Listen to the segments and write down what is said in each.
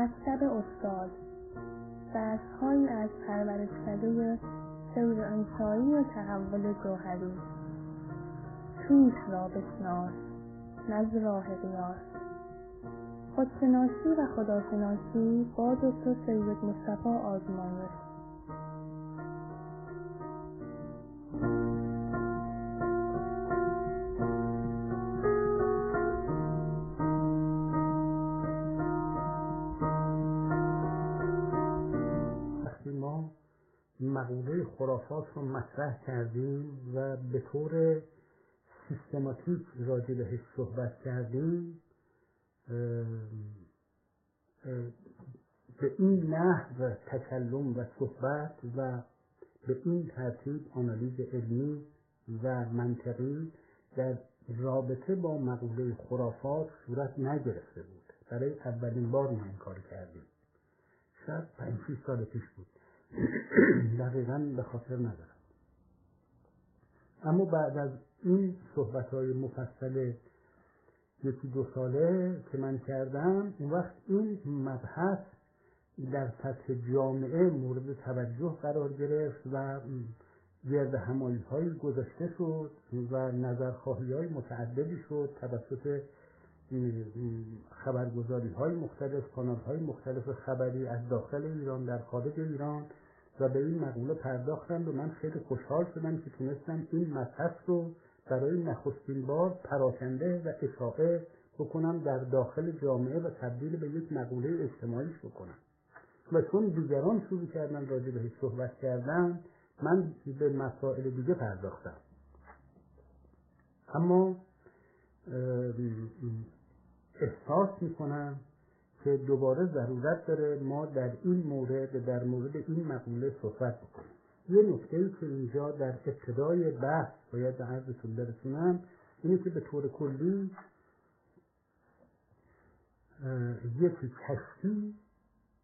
مکتب استاد. درسهایی از پرورشکده سیر انشایی و تحول جوهری خویش را بشناس نزد راه قیاس خودشناسی و خداشناسی با دکتر سید مصطفی آزمایش. خرافات رو مطرح کردیم و به طور سیستماتیک راجع بهش صحبت کردیم. به این نحو تکلم و صحبت و به این ترتیب آنالیز علمی و منطقی در رابطه با مقوله خرافات صورت نگرفته بود. برای اولین بار ما این کار کردیم. شاید پنج سال پیش بود. دقیقا به خاطر ندارم. اما بعد از این صحبت های مفصل یکی دو ساله که من کردم اون وقت این مبحث در سطح جامعه مورد توجه قرار گرفت و گرد همایی های گذاشته شد و نظرخواهی های متعددی شد توسط خبرگزاری های مختلف کانال های مختلف خبری از داخل ایران در خارج ایران. و به این مقوله پرداختند و من خیلی خوشحال شدم که تونستم این مبحث رو برای نخستین بار پراکنده و اشاعه بکنم در داخل جامعه و تبدیل به یک مقوله اجتماعیش بکنم. و چون دیگران شروع کردن راجع بهش صحبت کردن من به مسائل دیگه پرداختم. اما احساس می‌کنم که دوباره ضرورت داره ما در این مورد در مورد این مقوله صحبت بکنیم. یه نکته که اینجا در ابتدای بحث باید به عرضتون برسونم اینه که به طور کلی یک کشتی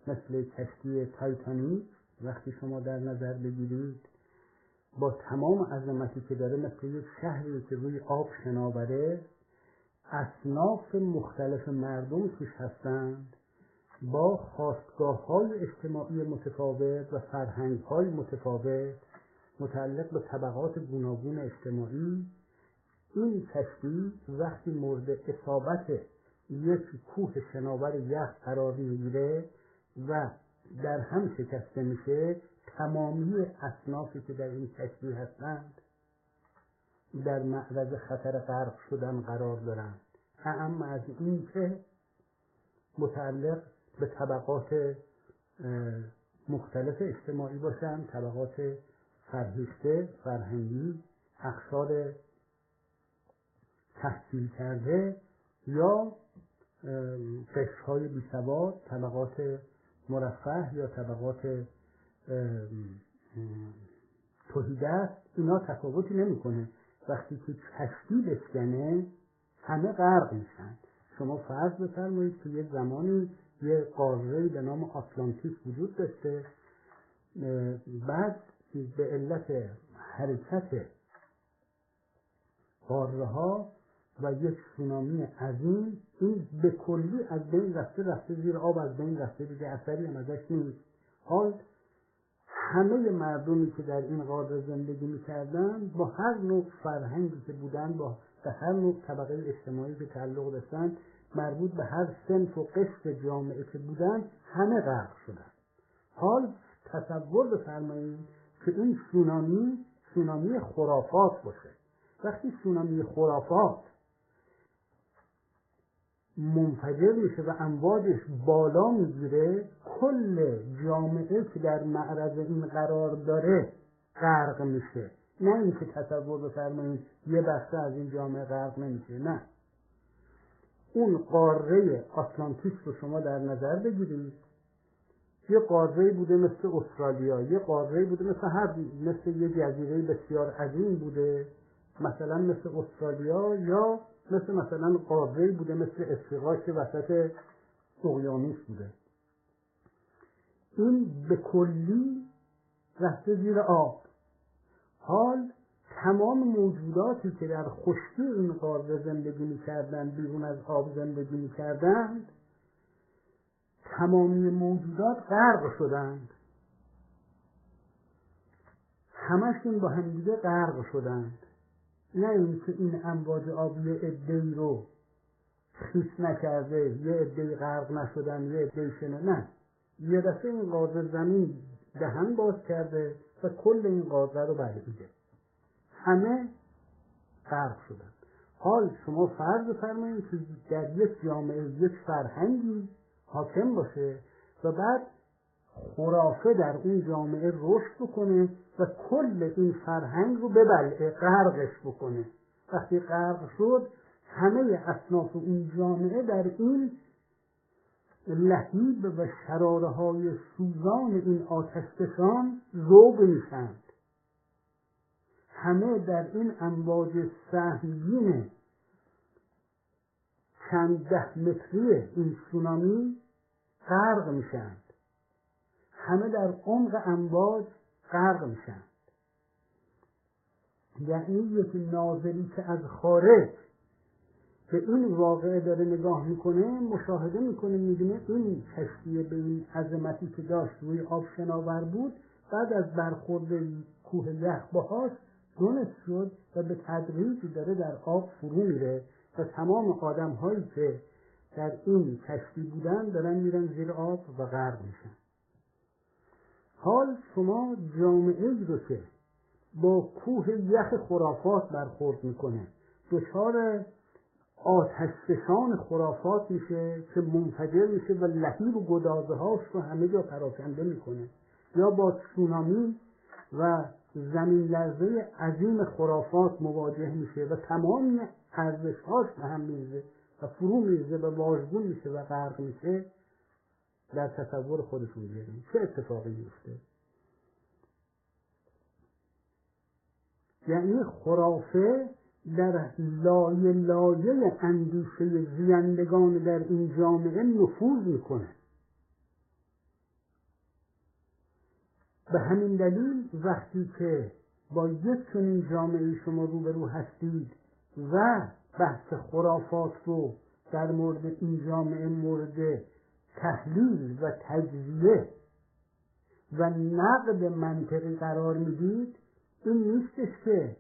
مثل کشتی تایتانیک وقتی شما در نظر بگیرید با تمام عظمتی که داره مثل یک شهری که روی آب شناوره اصناف مختلف مردم توش هستند با خواستگاه های اجتماعی متفاوت و فرهنگ های متفاوت متعلق به طبقات گوناگون اجتماعی. این کشتی وقتی مورد اصابت یک کوه شناور یخ قرار می‌گیره و در هم شکسته میشه تمامی اصنافی که در این کشتی هستند در معرض خطر غرق شدن قرار دارند اعم از این که متعلق به طبقات مختلف اجتماعی باشن طبقات فرهیخته فرهنگی اقشار تحصیل کرده یا قشرهای بیسواد طبقات مرفه یا طبقات توحیدست اینا تفاوتی نمی‌کنه. وقتی که کشتی بشکنه همه غرق میشن. شما فرض بفرمایید که یه زمانی یه قاره به نام آتلانتیک وجود داشته بعد به علت حرکت قاره ها و یک سونامی عظیم این به کلی از بین رفته رفته زیر آب از بین رفته دیگه اثری هم ازش نیست. حال همه مردمی که در این قاره زندگی می‌کردن با هر نوع فرهنگی که بودن با به هر نوع طبقه اجتماعی که تعلق داشتن مربوط به هر سنف و قشر جامعه که بودن همه غرق شدن. حال تصور بفرمایید که این سونامی سونامی خرافات باشه. وقتی سونامی خرافات منفجر میشه و امواجش بالا می‌گیره کل جامعه که در معرض این قرار داره غرق میشه. نه اینکه تصور بفرمایید یه بخشه از این جامعه غرق نمیشه نه. اون قاره آتلانتیک رو شما در نظر بگیرید. یه قاره بوده مثل استرالیا یه قاره بوده مثل هر مثل یه جزیره بسیار عظیم بوده مثلا مثل استرالیا یا مثل مثلا قاره بوده مثل افریقا که وسط اقیانوس بوده. این به کلی رفته زیر آب. حال تمام موجوداتی که در خشکی این قاره زندگی می‌کردند بیرون از آب زندگی می‌کردند تمامی موجودات غرق شدند. همشون با همدیگه غرق شدند. نه اینکه این امواج آبی عدهای رو خیس نکرده یه عده غرق نشدن یه عده شنه نه. یه دفعه این قاضه زمین دهن باز کرده و کل این قاضه رو بلعیده همه غرق شدن. حال شما فرض بفرمایید که در یک جامعه یک فرهنگی حاکم باشه و بعد خرافه در اون جامعه رشد بکنه و کل این فرهنگ رو ببلعه غرقش بکنه. وقتی غرق شد همه اصناف این جامعه در این لحیب و شراره های سوزان این آتشکشان ذوب میشند همه در این امواج سهمگین چند ده متری این سونامی غرق میشند همه در عمق امواج غرق میشند یعنی یک ناظری که از خارج به این واقعه داره نگاه می‌کنه مشاهده می‌کنه می‌بینه این کشتی به این عظمتی که داشت روی آب شناور بود بعد از برخورد کوه یخ باهاش دونست شد و به تدریج داره در آب فرو میره و تمام آدم هایی که در این کشتی بودن دارن میرن زیر آب و غرق میشن. حال شما جامعه رو که با کوه یخ خرافات برخورد می‌کنه. دچار آتشفشان خرافات میشه که منفجر میشه و لحیب و گدازه هاش رو همه جا پراکنده می‌کنه. یا با سونامی و زمین لرزه عظیم خرافات مواجه میشه و تمامی ارزش هاش به هم میرزه و فرو میرزه و واژگون میشه و غرق میشه. در تصور خودشون بیاریم. چه اتفاقی میفته یعنی خرافه در لایه لایه اندیشه زیندگان در این جامعه نفوذ می‌کنه. به همین دلیل وقتی که با یک چنین جامعه شما روبرو هستید و بحث خرافات رو در مورد این جامعه مورد تحلیل و تجزیه و نقد منطقی قرار می‌دید این نیستش که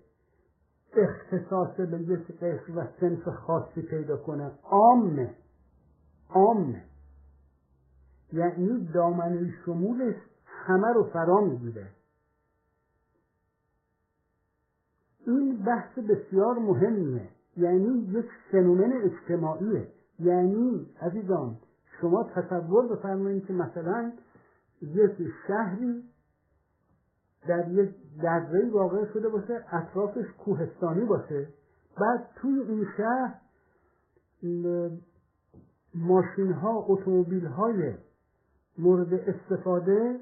اختصاص به یک قسم و سنف خاصی پیدا کنه. عامه. عامه. یعنی دامنه شمولش همه رو فرا می‌گیره. این بحث بسیار مهمیه. یعنی یک فنومن اجتماعیه. یعنی عزیزان شما تصور بفرمایید که مثلا یک شهری در یک دره واقع شده باشه اطرافش کوهستانی باشه بعد توی این شهر ماشین ها اتومبیل های مورد استفاده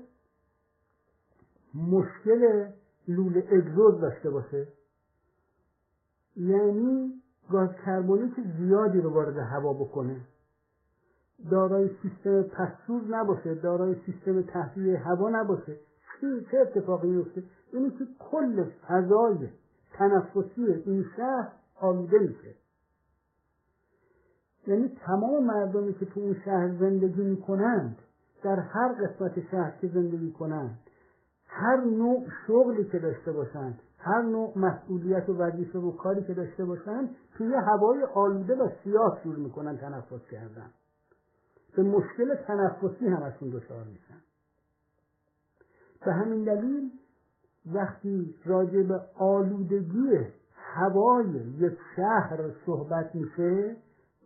مشکل لوله اگزوز داشته باشه. یعنی گاز کربونیک زیادی رو وارد هوا بکنه. دارای سیستم پسسوز نباشه دارای سیستم تهویه هوا نباشه. چی چه اتفاقی میفته؟ اینی که کل فضای تنفسی این شهر آلوده میشه. یعنی تمام مردمی که تو اون شهر زندگی می‌کنند در هر قسمت شهر که زندگی کنند هر نوع شغلی که داشته باشند هر نوع مسئولیت و وظیفه و کاری که داشته باشند توی هوای آلوده و سیاه شروع می‌کنن تنفس کردن. به مشکل تنفسی همشون دچار میشن. به همین دلیل وقتی راجع به آلودگی هوای یک شهر صحبت میشه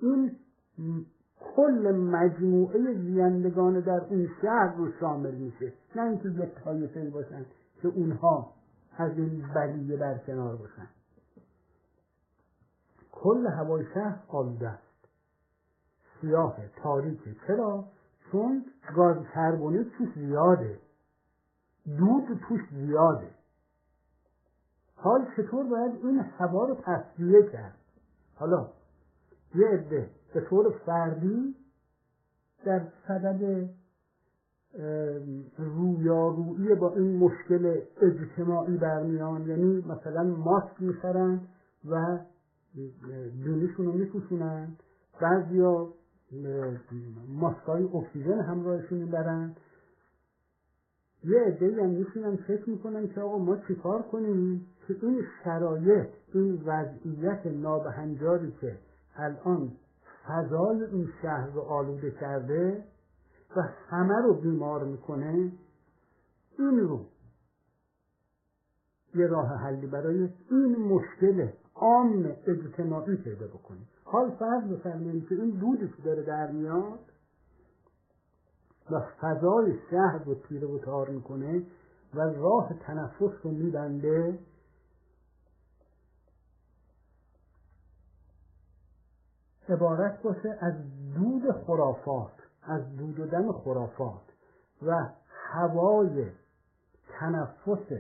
این کل مجموعه زیندگان در اون شهر رو شامل میشه. نه اینکه یک طایفه باشن که اونها از این بلیه برکنار باشن. کل هوای شهر آلوده است. سیاه تاریکه چرا؟ چون گاز کربونی توش زیاده. دود توش زیاده. حال چطور باید این هوا رو تصویه کرد؟ حالا یه عده به طور فردی در صدد رویارویی با این مشکل اجتماعی برمیان یعنی مثلا ماسک می‌خرن و دونشون رو میپوشونن بعضیا ماسکای اکسیژن همراهشون می‌برن. یه عده هم میشینن فکر می‌کنن که آقا ما چیکار کنیم؟ که این شرایط این وضعیت نابهنجاری که الان فضای این شهر رو آلوده کرده و همه رو بیمار می‌کنه این رو یه راه حلی برای این مشکل عام اجتماعی پیدا بکنیم حال فرض بفرمایید که این دودی که داره در میاد و فضای شهر رو تیره و تار می‌کنه و راه تنفس رو میبنده عبارت باشه از دود خرافات از دود و دم خرافات و هوای تنفس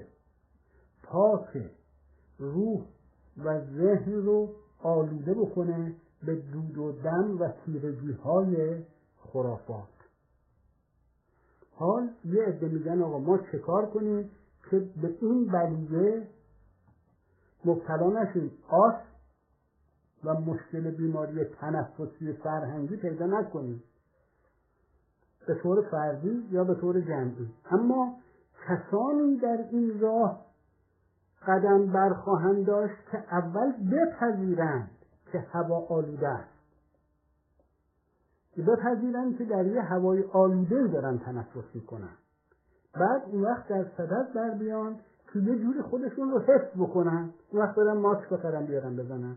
پاک روح و ذهن رو آلوده بکنه به دود و دم و تیرگی های خرافات. حال یه عده میگن آقا ما چه کار کنیم که به این بلیه مبتلا نشیم؟ آس و مشکل بیماری تنفسی فرهنگی پیدا نکنیم. به طور فردی یا به طور جمعی. اما کسانی در این راه قدم برخواهند داشت که اول بپذیرند که هوا آلوده است. که بپذیرند که در یه هوای آلوده دارن تنفس می‌کنن. بعد اون وقت در صدد بر بیان که یه جوری خودشون رو حفظ بکنن. اون وقت برن ماسک بخرن بیارن بزنن.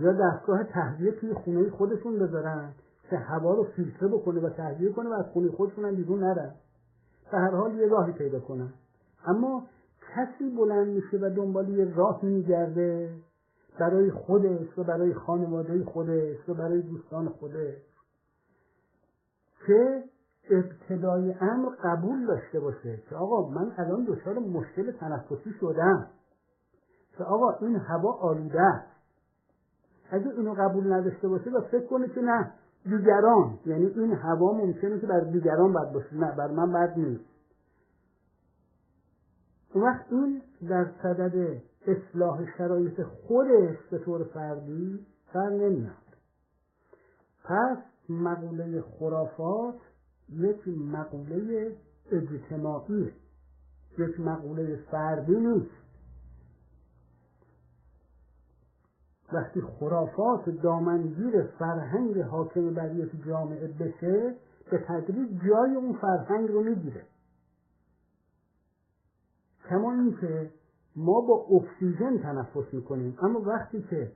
یا دستگاه تهویه توی خونه خودشون بذارن که هوا رو فیلتر بکنه و تهویه کنه و از خونه خودشون هم بیرون نرن. به هر حال یه راهی پیدا کنن. اما کسی بلند میشه و دنبال یه راه میگرده برای خودش و برای خانواده خودش و برای دوستان خودش که ابتدای امر قبول داشته باشه که آقا من الان دچار مشکل تنفسی شدم. که آقا این هوا آلوده است. اگه اینو قبول نداشته باشه و فکر کنه که نه دیگران یعنی این هوا ممکنه که بر دیگران بد باشه نه بر من بد نیست. وقت این در صدد اصلاح شرایط خودش به طور فردی سر نمیاد پس مقوله خرافات یک مقوله اجتماعی یک مقوله فردی نیست. وقتی خرافات دامنگیر فرهنگ حاکم بر یک جامعه بشه به تدریج جای اون فرهنگ رو می‌گیره. کما اینکه ما با اکسیژن تنفس می‌کنیم. اما وقتی که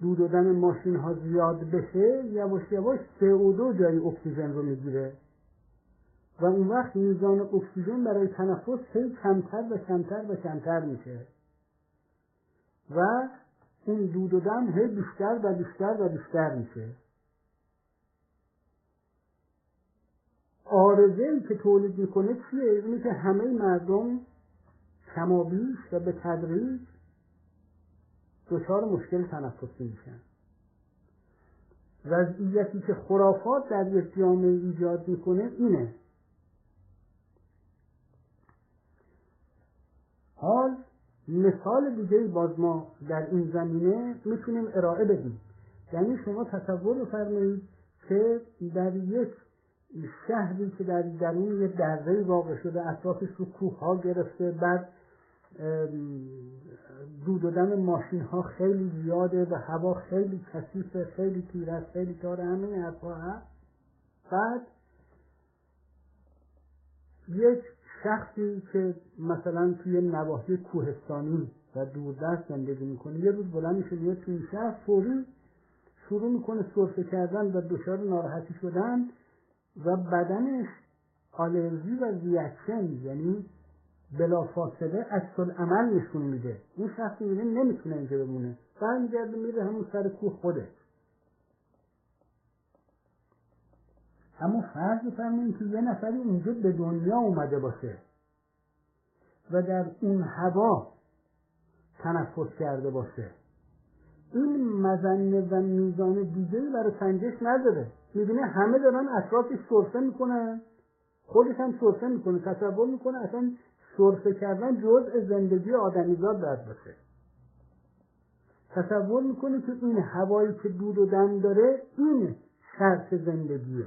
دود و دم ماشین ها زیاد بشه یواش یواش CO2 جای اکسیژن رو می‌گیره. و اون وقت میزان اکسیژن برای تنفس هی کمتر و کمتر و کمتر میشه. و این دود و دم هی بیشتر و بیشتر و بیشتر میشه. آرزه که تولید می‌کنه چیه؟ اینه که همه مردم کمابیش و به تدریج دچار مشکل تنفسی میشن. وضعیتی که خرافات در یک جامعه ایجاد می‌کنه اینه. حال مثال دیگه باز ما در این زمینه می‌تونیم ارائه بدیم. یعنی شما تصور بفرمایید که در یک شهری که در درون یک دره واقع شده اطرافش رو کوه ها گرفته بعد دود و دم ماشین ها خیلی زیاده و هوا خیلی کثیفه خیلی تیر است خیلی تار همین حرفا هست. بعد یک شخصی که مثلا توی نواحی کوهستانی و دوردست زندگی می‌کنه یه روز بلند میشه میاد توی شهر فوری شروع می‌کنه سرفه کردن و دچار ناراحتی شدن و بدنش آلرژی و ریاکشن یعنی بلافاصله عکس عمل نشون میده. اون شخص می‌بینه نمی‌تونه اینجا بمونه. برمیگرده میره همون سر کوه خوده اما فرض بفرمایید که یه نفری اونجا به دنیا اومده باشه و در اون هوا تنفس کرده باشه. این مزنه و میزان دیگه برای سنجش نداره. می‌بینه همه دارن اطرافش سرفه می‌کنن. خودش هم سرفه می‌کنه تصور می‌کنه. اصلا سرفه کردن جزء زندگی آدمیزاد باید باشه. تصور می‌کنه که این هوایی که دود و دم داره این شرط زندگیه.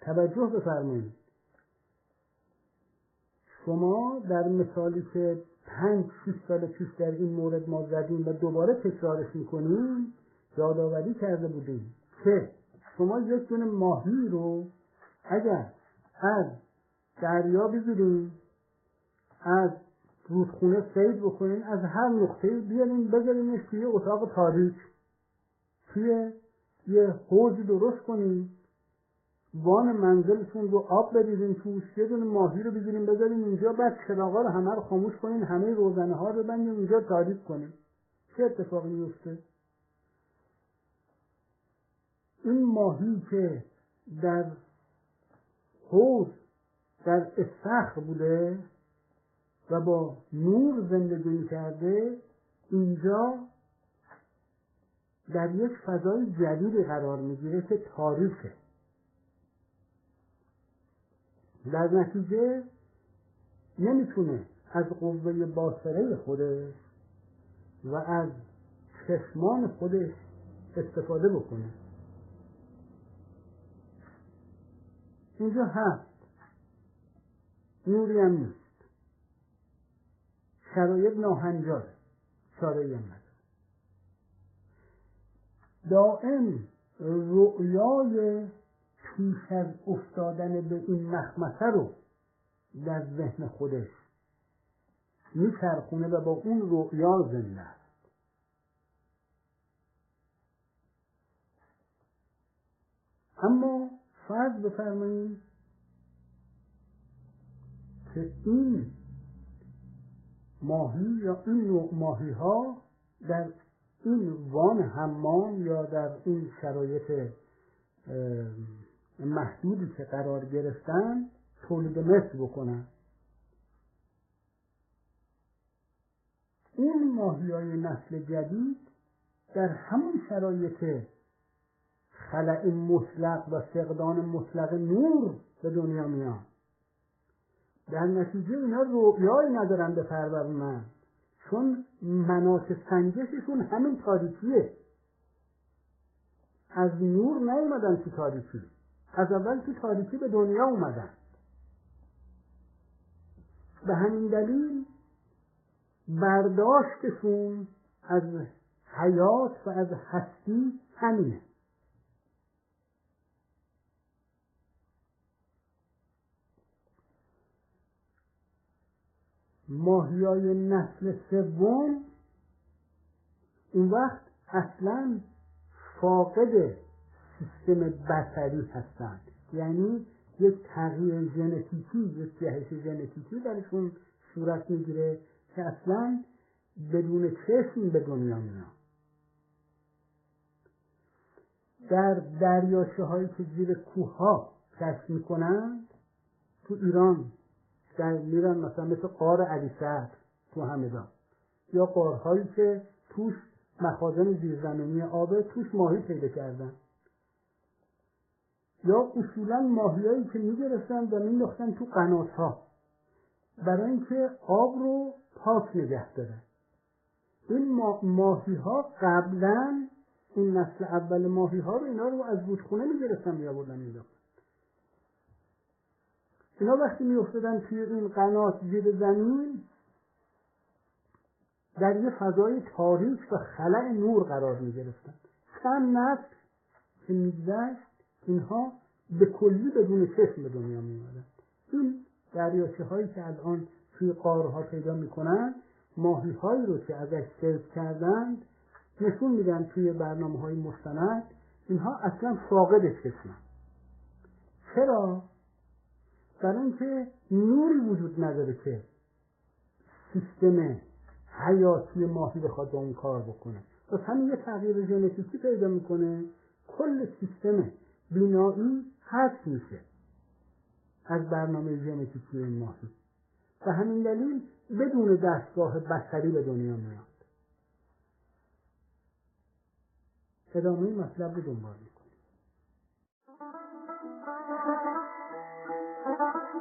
توجه بفرمایید. شما در مثالی که پنج شیش سال پیش در این مورد ما زدیم و دوباره تکرارش می‌کنیم یادآوری کرده بودیم. که شما یک دونه ماهی رو اگر از دریا بگیریم از رودخونه سید بکنین از هر نقطه بیارین بذارینش توی اتاق تاریک. توی یه حوضی درست کنیم وان منزلتون رو آب بریزین توش یه دونه ماهی رو بگیریم بذاریم اینجا بعد چراغا رو همه رو خاموش کنین همه روزنه ها رو ببندیم اینجا تاریک کنیم چه اتفاقی میفته این ماهی که در حوض در استخر بوده و با نور زندگی کرده اینجا در یک فضای جدیدی قرار می‌گیره که تاریخه در نتیجه نمی‌تونه از قوه باصره خودش و از چشمان خودش استفاده بکنه. اینجا هست. نوری هم نیست. شرایط ناهنجاره. چاره هم دائم رؤیای پیش از افتادن به این مخمسه رو در ذهن خودش میچرخونه و با اون رؤیا زنده است. اما فرض بفرمایید که این ماهی یا این نوع ماهی ها در این وان حمام یا در این شرایط محدودی که قرار گرفتن تولید مثل بکنن. این ماهی های نسل جدید در همون شرایط خلع مطلق و فقدان مطلق نور به دنیا میان در نتیجه اینا رویایی ندارن به پرورونن چون مناط سنجششون همین تاریکیه. از نور نیومدن تو تاریکی. از اول تو تاریکی به دنیا اومدن. به همین دلیل برداشتشون از حیات و از هستی همینه. ماهیای نسل سوم اون وقت اصلا فاقد سیستم بسری هستند یعنی یک تغییر ژنتیکی یک جهش ژنتیکی درشون صورت می‌گیره که اصلا بدون چشم به دنیا میان. در دریاچه هایی که زیر کوه ها کشف می‌کنند تو ایران در میرن مثلا مثل قار علی تو همدان یا قارهایی که توش مخازن زیرزمینی آبه توش ماهی پیدا کردن. یا اصولا ماهیایی که می‌گرفتن و مینداختن تو قنات ها برای اینکه آب رو پاک نگه داره این ماهی ها قبلا این نسل اول ماهی ها رو اینا رو از رودخونه می‌گرفتن میآوردن مینداختن اینا وقتی میافتادن توی این قنات زیر زمین در یه فضای تاریک و خلع نور قرار می گرفتن چند نسل که میگذشت اینها به کلی بدون چشم به دنیا می این دریاچه هایی که الان توی قارها پیدا می‌کنن ماهی هایی رو که ازش سرچ کردند نشون میدن توی برنامه های مستند اینها اصلا فاقد چشمن. چرا؟ برای اینکه نوری وجود نداره که سیستم حیاتی ماهی بخواد با اون کار بکنه. پس همین یه تغییر ژنتیکی پیدا می‌کنه. کل سیستم بینایی حذف میشه از برنامه ژنتیکی این ماهی. و همین دلیل بدون دستگاه بصری به دنیا میاد. ادامه مطلب رو دنبال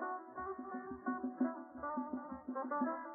Thank you.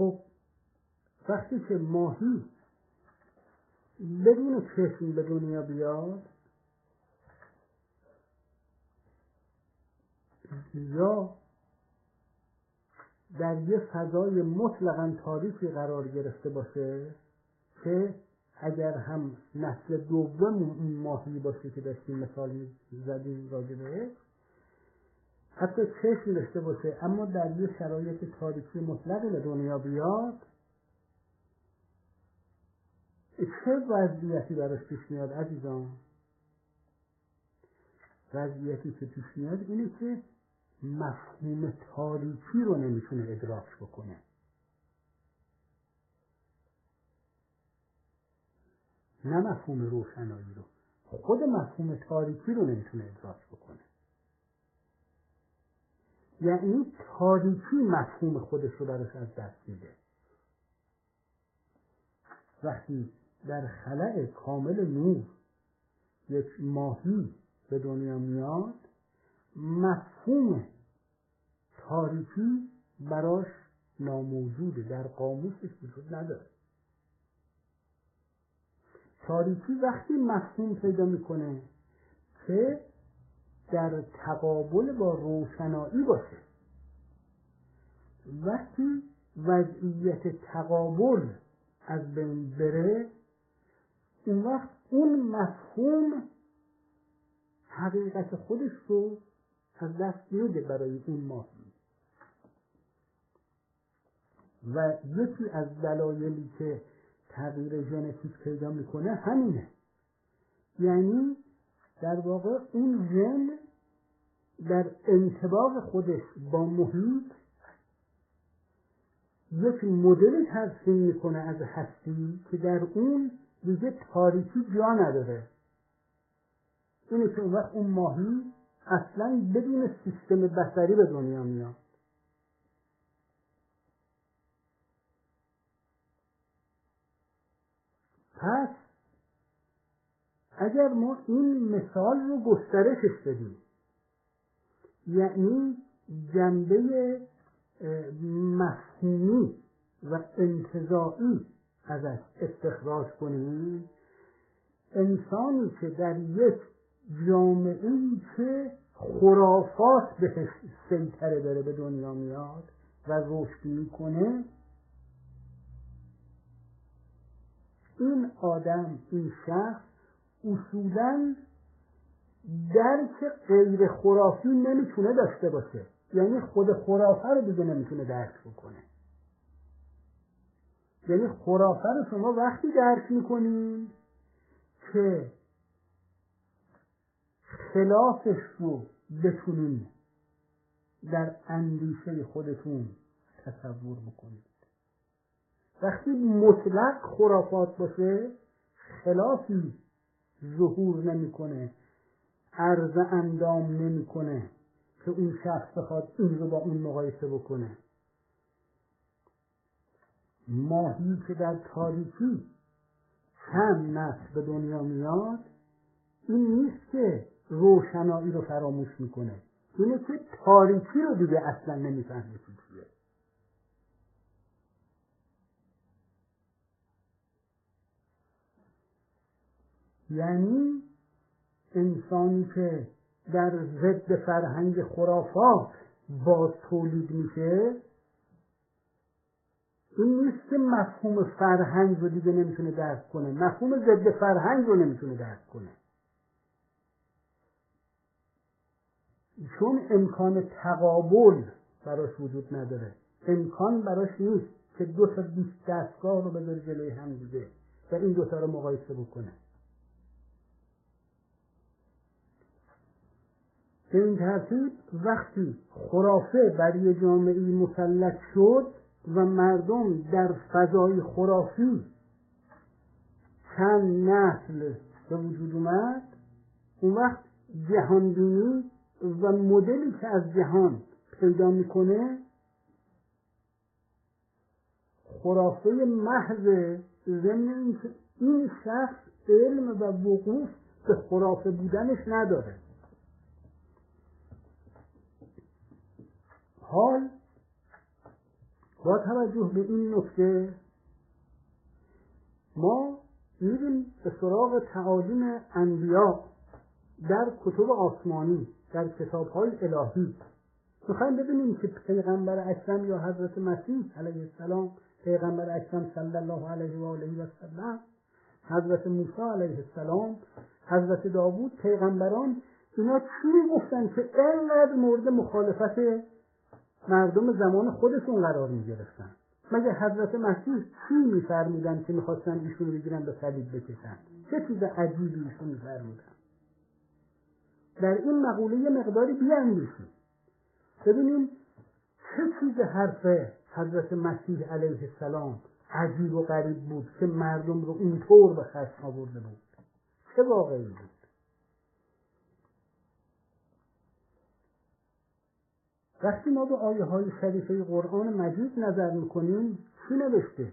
خب وقتی که ماهی بدون چشم به دنیا بیاد یا در یه فضای مطلقا تاریخی قرار گرفته باشه که اگر هم نسل دوم این ماهی باشه که داشتیم مثال زدیم راجبه حتی چشم داشته باشه اما در یه شرایط تاریخی مطلق به دنیا بیاد چه وضعیتی براش پیش میاد عزیزان؟ وضعیتی که پیش میاد اینه که مفهوم تاریکی رو نمی‌تونه ادراک بکنه. نه مفهوم روشنایی رو خود مفهوم تاریکی رو نمی‌تونه ادراک بکنه. یعنی تاریکی مفهوم خودش رو براش از دست میده. وقتی در خلع کامل نور یک ماهی به دنیا میاد مفهوم تاریکی براش ناموجوده در قاموسش وجود نداره. تاریکی وقتی مفهوم پیدا می‌کنه که در تقابل با روشنایی باشه. وقتی وضعیت تقابل از بین بره اون وقت اون مفهوم حقیقت خودش رو از دست میده برای اون ماهی. و یکی از دلایلی که تغییر ژنتیک پیدا می‌کنه همینه. یعنی در واقع اون ژن در انتباق خودش با محیط یک مدل ترسیم می‌کنه از هستی که در اون دیگه تاریکی جا نداره. اینه که اون وقت اون ماهی اصلا بدون سیستم بسری به دنیا میاد. پس اگر ما این مثال رو گسترشش بدیم یعنی جنبه مفهومی و انتظاعی ازش استخراج کنیم انسانی که در یک جامعه ای که خرافات بهش سیطره داره به دنیا میاد و رشد کنه این آدم این شخص اصولا درک غیر خرافی نمی‌تونه داشته باشه. یعنی خود خرافه رو دیگه نمی‌تونه درک بکنه. یعنی خرافه رو شما وقتی درک می‌کنین که خلافش رو بتونین در اندیشه خودتون تصور بکنید. وقتی مطلق خرافات باشه خلافی ظهور نمی‌کنه عرض اندام نمی‌کنه که اون شخص بخواد این رو با اون مقایسه بکنه. ماهی که در تاریکی هم نسل به دنیا میاد این نیست که روشنایی رو فراموش می‌کنه. اینه که تاریکی رو دیگه اصلا نمی‌فهمه یعنی انسانی که در ضد فرهنگ خرافات باز تولید میشه این نیست که مفهوم فرهنگ رو دیگه نمی‌تونه درک کنه. مفهوم ضد فرهنگ رو نمی‌تونه درک کنه. چون امکان تقابل براش وجود نداره. امکان براش نیست که دو تا بیست دستگاه رو بذاره جلوی هم دیگه و این دوتا رو مقایسه بکنه. به این ترتیب وقتی خرافه بر یه جامعه مسلط شد و مردم در فضای خرافی چند نسل به وجود اومد اون وقت جهانبینی و مدلی که از جهان پیدا می‌کنه خرافه محض ضمن این شخص علم و وقوف به خرافه بودنش نداره. حال با توجه به این نکته ما میریم به سراغ تعالیم انبیا در کتب آسمانی در کتاب های الهی. می‌خوایم ببینیم که پیغمبر اکرم یا حضرت مسیح علیه السلام پیغمبر اکرم صلی الله علیه و آله و سلم حضرت موسی علیه السلام حضرت داوود پیغمبران اینا چی گفتن که اینقدر مورد مخالفت مردم زمان خودشون قرار می گرفتن مگه حضرت مسیح چی میفرمودن که می‌خواستن ایشون رو بگیرن به صلیب بکشن؟ چه چیز عجیبی ایشون میفرمودن؟ در این مقوله یه مقداری بیاندیشیم. ببینیم چه چیز حرف حضرت مسیح علیه السلام عجیب و غریب بود که مردم رو اینطور به خشم آورده بود. چه واقعی بود؟ وقتی ما به آیه های شریفه قرآن مجید نظر می‌کنیم چی نوشته؟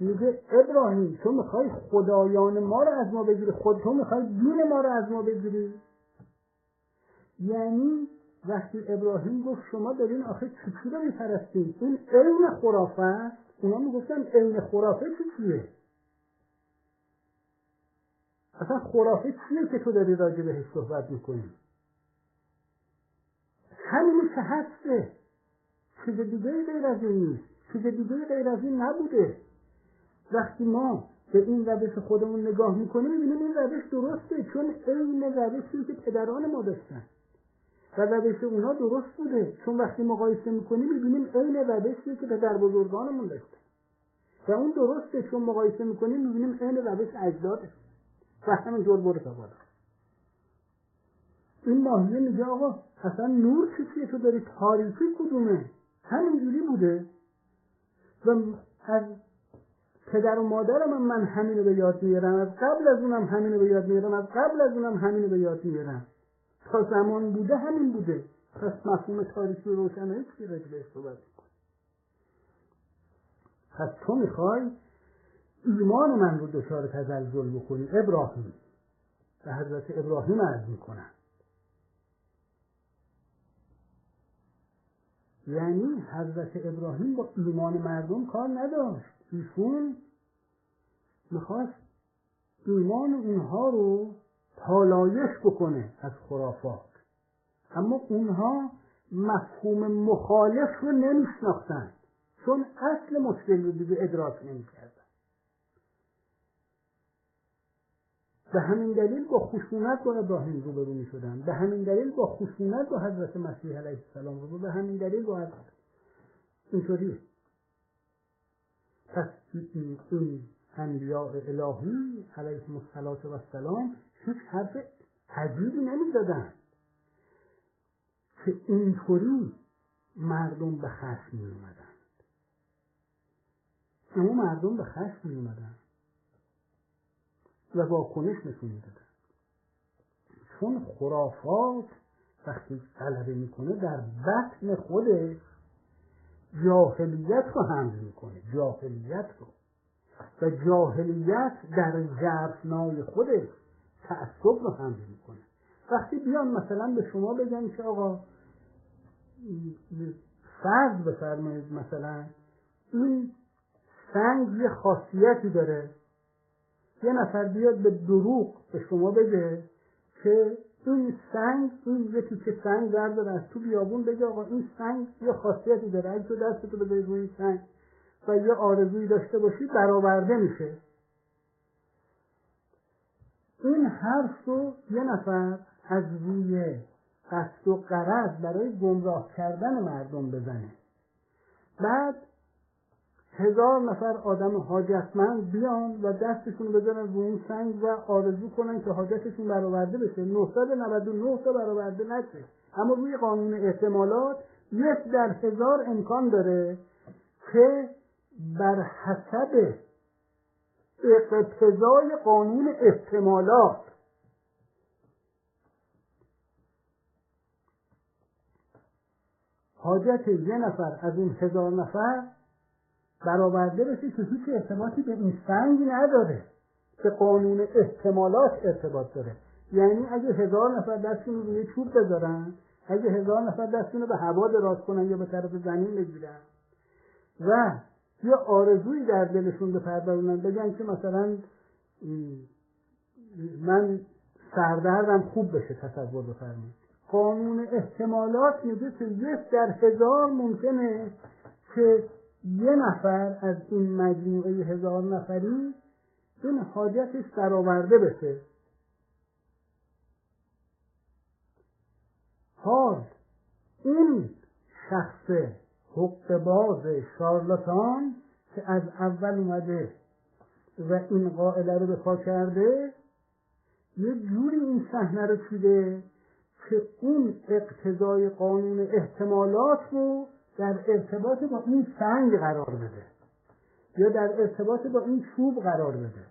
میگه ابراهیم تو می‌خوای خدایان ما رو از ما بگیری خود تو می‌خوای دین ما رو از ما بگیری؟ یعنی وقتی ابراهیم گفت شما دارین آخه چی رو میپرستید این عین خرافه اونا می‌گفتن عین خرافه چی چیه؟ اصلا خرافه چیه که تو داری راجع بهش صحبت می‌کنی؟ همینی که هسته چیز دیگه غیر از این نیست. چیز دیگه غیر از این نبوده. وقتی ما به این روش خودمون نگاه می‌کنیم می‌بینیم این روش درسته چون عین روشی که پدران ما داشتن. و روش اونا درست بوده. چون وقتی مقایسه می‌کنیم می‌بینیم عین روشی که پدر بزرگانمون داشتن. و اون درسته. چون مقایسه می‌کنیم می‌بینیم عین روش اجداده. و همینجور برو تا بالا. این ماهیه میگه آقا اصلا نور چیزیه تو داری؟ تاریکی کدومه؟ همینجوری بوده. و از پدر و مادرم هم من همینو به یاد میارم. از قبل از اونم همینو به یاد میارم. از قبل از اونم همینو به یاد میارم. تا زمان بوده همین بوده. پس مفهوم تاریخی روشنه چی راجع بهش صحبت پس تو می‌خوای ایمان من رو دچار تزلزل بکنی ابراهیم. به حضرت ابراهیم عرض می‌کنم. یعنی حضرت ابراهیم با ایمان مردم کار نداشت. ایشون می‌خواست ایمان اونها رو پالایش بکنه از خرافات. اما اونها مفهوم مخالف رو نمیشناختن. چون اصل مشکل رو دیگه ادراک نمی‌کردن به همین دلیل با خشونت با ابراهیم روبرو می شدن به همین دلیل با خشونت با حضرت مسیح علیه السلام رو به همین دلیل با حضرت اینطوری. پس این انبیاء الهی علیهم السلام هیچ حرف عجیبی نمی‌زدن. که اینطوری مردم به خشم می اومدن اما مردم به خشم می اومدن و واکنش نشون می‌دادن چون خرافات وقتی غلبه می‌کنه در بطن خودش جاهلیت رو حمل می‌کنه جاهلیت رو. و جاهلیت در جرفنای خودش تعصب رو حمل می‌کنه. وقتی بیان مثلا به شما بگن که آقا فرض بفرمایید مثلا این سنگ یه خاصیتی داره. یه نفر بیاد به دروغ به شما بگه که این سنگ این یه تیکه سنگ برداره از تو بیابون بگه آقا. این سنگ یه خاصیتی داره. اگه تو دستتو بذاری روی این سنگ و یه آرزویی داشته باشی برآورده میشه. این حرف رو یه نفر از روی قصد و قرض برای گمراه کردن مردم بزنه. بعد هزار نفر آدم حاجتمند بیان و دستشون بزنن رو اون سنگ و آرزو کنن که حاجتشون برآورده بشه. 999 تا برآورده نشه. اما روی قانون احتمالات یک در هزار امکان داره که بر حسب اقتضای قانون احتمالات حاجت یه نفر از این هزار نفر برآورده بشه که هیچ ارتباطی به این سنگ نداره به قانون احتمالات ارتباط داره. یعنی اگه هزار نفر دستشون رو روی چوب بذارن اگه هزار نفر دستشون رو به هوا دراز کنن یا به طرف زمین بگیرن و یه آرزویی در دلشون بپرورونن بگن که مثلا من سردردم خوب بشه تصور بفرمایید. قانون احتمالات میگه که یک در هزار ممکنه که یه نفر از این مجموعه هزار نفری این حاجتش برآورده بشه. حال این شخص حق باز شارلاتان که از اول اومده و این قائله رو به کرده یه جوری این صحنه رو چیده که اون اقتضای قانون احتمالات رو در ارتباط با این سنگ قرار بده. یا در ارتباط با این چوب قرار بده.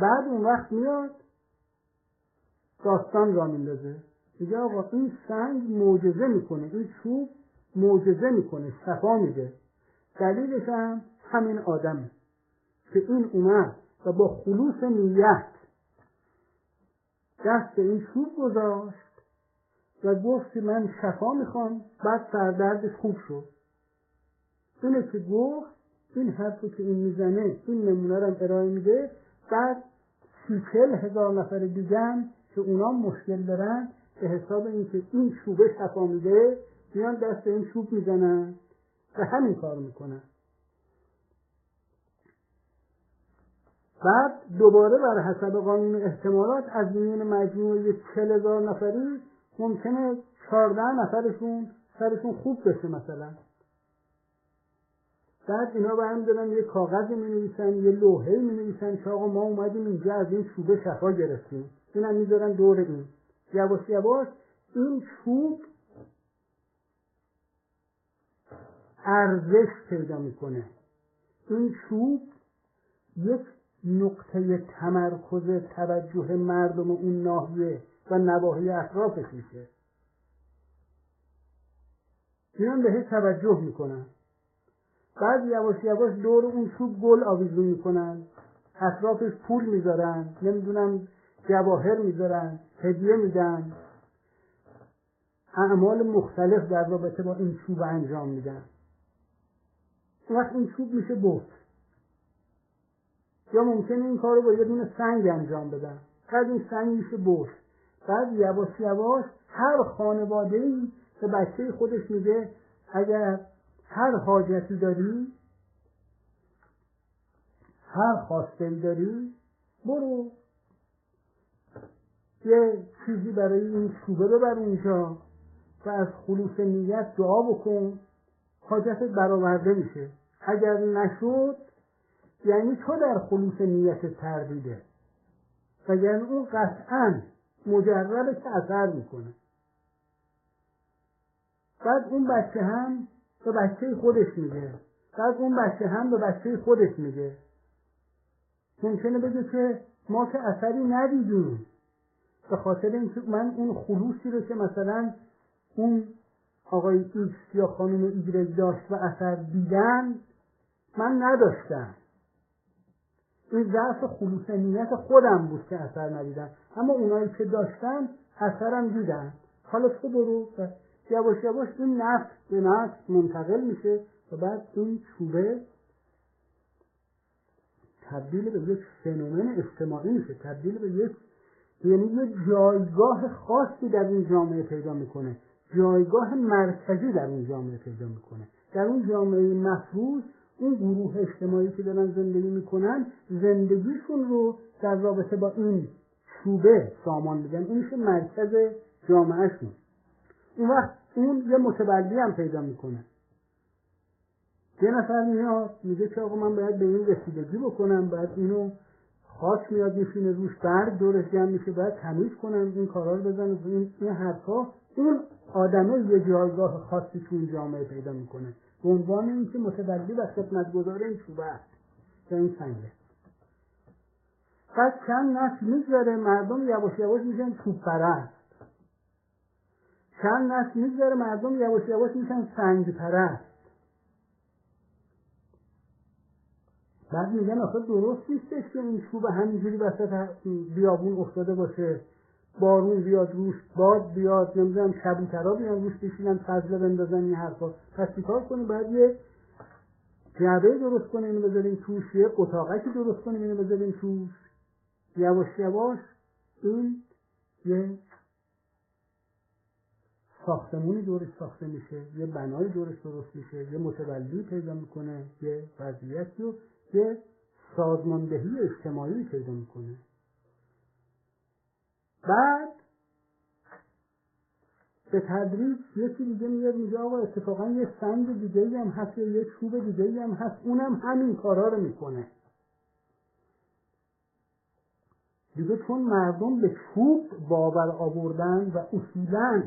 بعد اون وقت میاد داستان را میندازه. میگه آقا این سنگ معجزه می‌کنه. این چوب معجزه می‌کنه. شفا میده. دلیلش هم همین آدمه که این اومد و با خلوص نیت دست این چوب گذاشت و گفت که من شفا می‌خوام. بعد سردردش خوب شد. اینه که گفت این حرفی که این می‌زنه این نمونه رو ارائه میده. بعد سی هزار نفر دیگه که اونا مشکل دارن به حساب اینکه این چوبه شفا میده میان دست این چوب می‌زنن و همین کار می‌کنن. بعد دوباره بر حسب قانون احتمالات از میون مجموعه چل هزار نفری ممکنه چهارده نفرشون سرشون خوب بشه مثلا. بعد اینا برم دارن یه کاغذ می نویسن یه لوحه می نویسن که آقا ما اومدیم اینجا از این چوبه شفا گرفتیم. اینم می‌ذارن دور این. یواش یواش این چوب ارزش پیدا می‌کنه. این چوب یک نقطه تمرکز توجه مردم اون ناحیه و نواحی اطرافش میشه. میان بهش توجه می‌کنن. بعد یواش یواش دور اون چوب گل آویزون می‌کنن. اطرافش پول می‌ذارن. نمی‌دونم جواهر می‌ذارن. هدیه میدن. اعمال مختلف در رابطه با این چوب انجام میدن. وقت این چوب میشه بوت یا ممکنه این کار رو با یه دونه سنگ انجام بدن. بعد این سنگ میشه بوت بعد یواش یواش هر خانواده ای به بچه خودش میگه اگر هر حاجتی داری هر خواسته داری برو. یه چیزی برای این چوبه ببر اونجا و از خلوص نیت دعا بکن. حاجتت برآورده میشه. اگر نشد یعنی تو در خلوص نیت تردیده و یعنی اون قطعا مجربه که اثر می‌کنه. بعد اون بچه هم به بچه خودش میگه. بعد اون بچه هم به بچه خودش میگه. ممکنه بگه که ما که اثری ندیدیم. به خاطر اینکه من اون خلوصی رو که مثلا اون آقای ایکس یا خانم ایگرگ داشت و اثر دیدن من نداشتم. این ضعف خلوص نیت خودم بود که اثر ندیدم. اما اونایی که داشتن اثرم دیدن. حالا تو برو و یواش یواش این نفس به نفس منتقل میشه و بعد این چوبه تبدیل به یک phénomène اجتماعی میشه. تبدیل به یک یعنی یه جایگاه خاصی در این جامعه پیدا می‌کنه. جایگاه مرکزی در اون جامعه پیدا می‌کنه. در اون جامعه مفروض اون گروه اجتماعی که دارن زندگی می‌کنن زندگیشون رو در رابطه با این چوبه سامان میدن. این میشه مرکز جامعهشون. اون وقت اون یه متبلی هم پیدا می‌کنه. یه نفر میاد میگه که آقا من باید به این رسیدگی بکنم باید اینو خاک میاد میشینه روش برگ دورش جمع میشه باید تمیز کنم این کارا رو بزنم این, این حرفا. اون آدمه یه جایگاه خاصی تو این جامعه پیدا می‌کنه. به عنوان اینکه متبلی و خدمتگزار این چوبه است این سنگه. بعد چند نسل می‌گذاره مردم یواش یواش میشن چوب پرست. چند نسل می‌گذاره مردم یواش یواش میشن سنگ پرست. بعد میگن آخه درست نیستش که این چوب همینجوری وسط بیابون افتاده باشه. بارون بیاد روش باد بیاد نمی‌دونم کبوترها بیان روش بشینن فضله بندازن این حرفا. پس چیکار کنیم؟ باید یه جعبه درست کنیم اینو بذاریم توش یه اتاقکی درست کنیم اینو بذاریم توش. یواش یواش این یه ساختمونی دورش ساخته میشه یه بنای دورش درست میشه یه متولی پیدا می‌کنه یه وضعیتی رو یه سازماندهی اجتماعی پیدا می‌کنه. بعد به تدریج یکی دیگه میاد میگه آقا اتفاقا یه سنگ دیگه هم هست یا یه چوب دیگه هم هست. اونم همین کارا رو می‌کنه. دیگه چون مردم به چوب باور آوردن و اصولا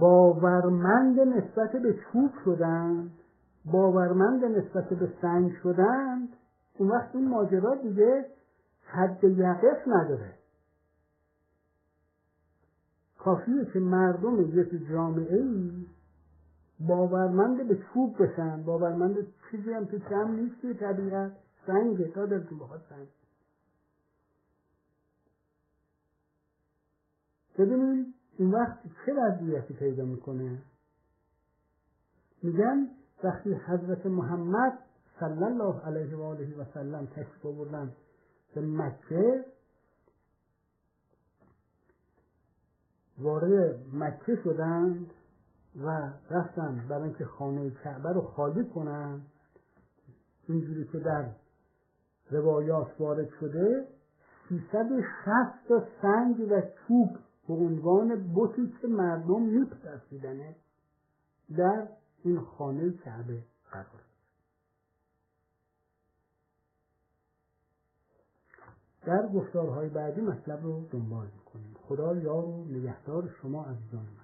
باورمند نسبت به چوب شدن باورمند نسبت به سنگ شدن اون وقت این ماجرا دیگه حد یقف نداره. کافیه که مردم یک جامعه ای باورمند به چوب بشن. باورمند چیزی هم که کم نیست که طبیعت. سنگه تا دلتون بخواد سنگ. ببینید این وقت چه وضعیتی پیدا می‌کنه؟ میگن وقتی حضرت محمد صلی الله علیه و آله و سلم تشریف آوردن به مکه وارد مکه شدند و رفتن برای اینکه خانه کعبه رو خالی کنند اینجوری که در روایات وارد شده 360 تا سنگ و چوب به عنوان بوتی که مردم میپرسیدنه در این خانه کعبه قرار در گفتارهای بعدی مطلب رو دنبال می‌کنیم. خدا یار و نگهدار شما عزیزان من.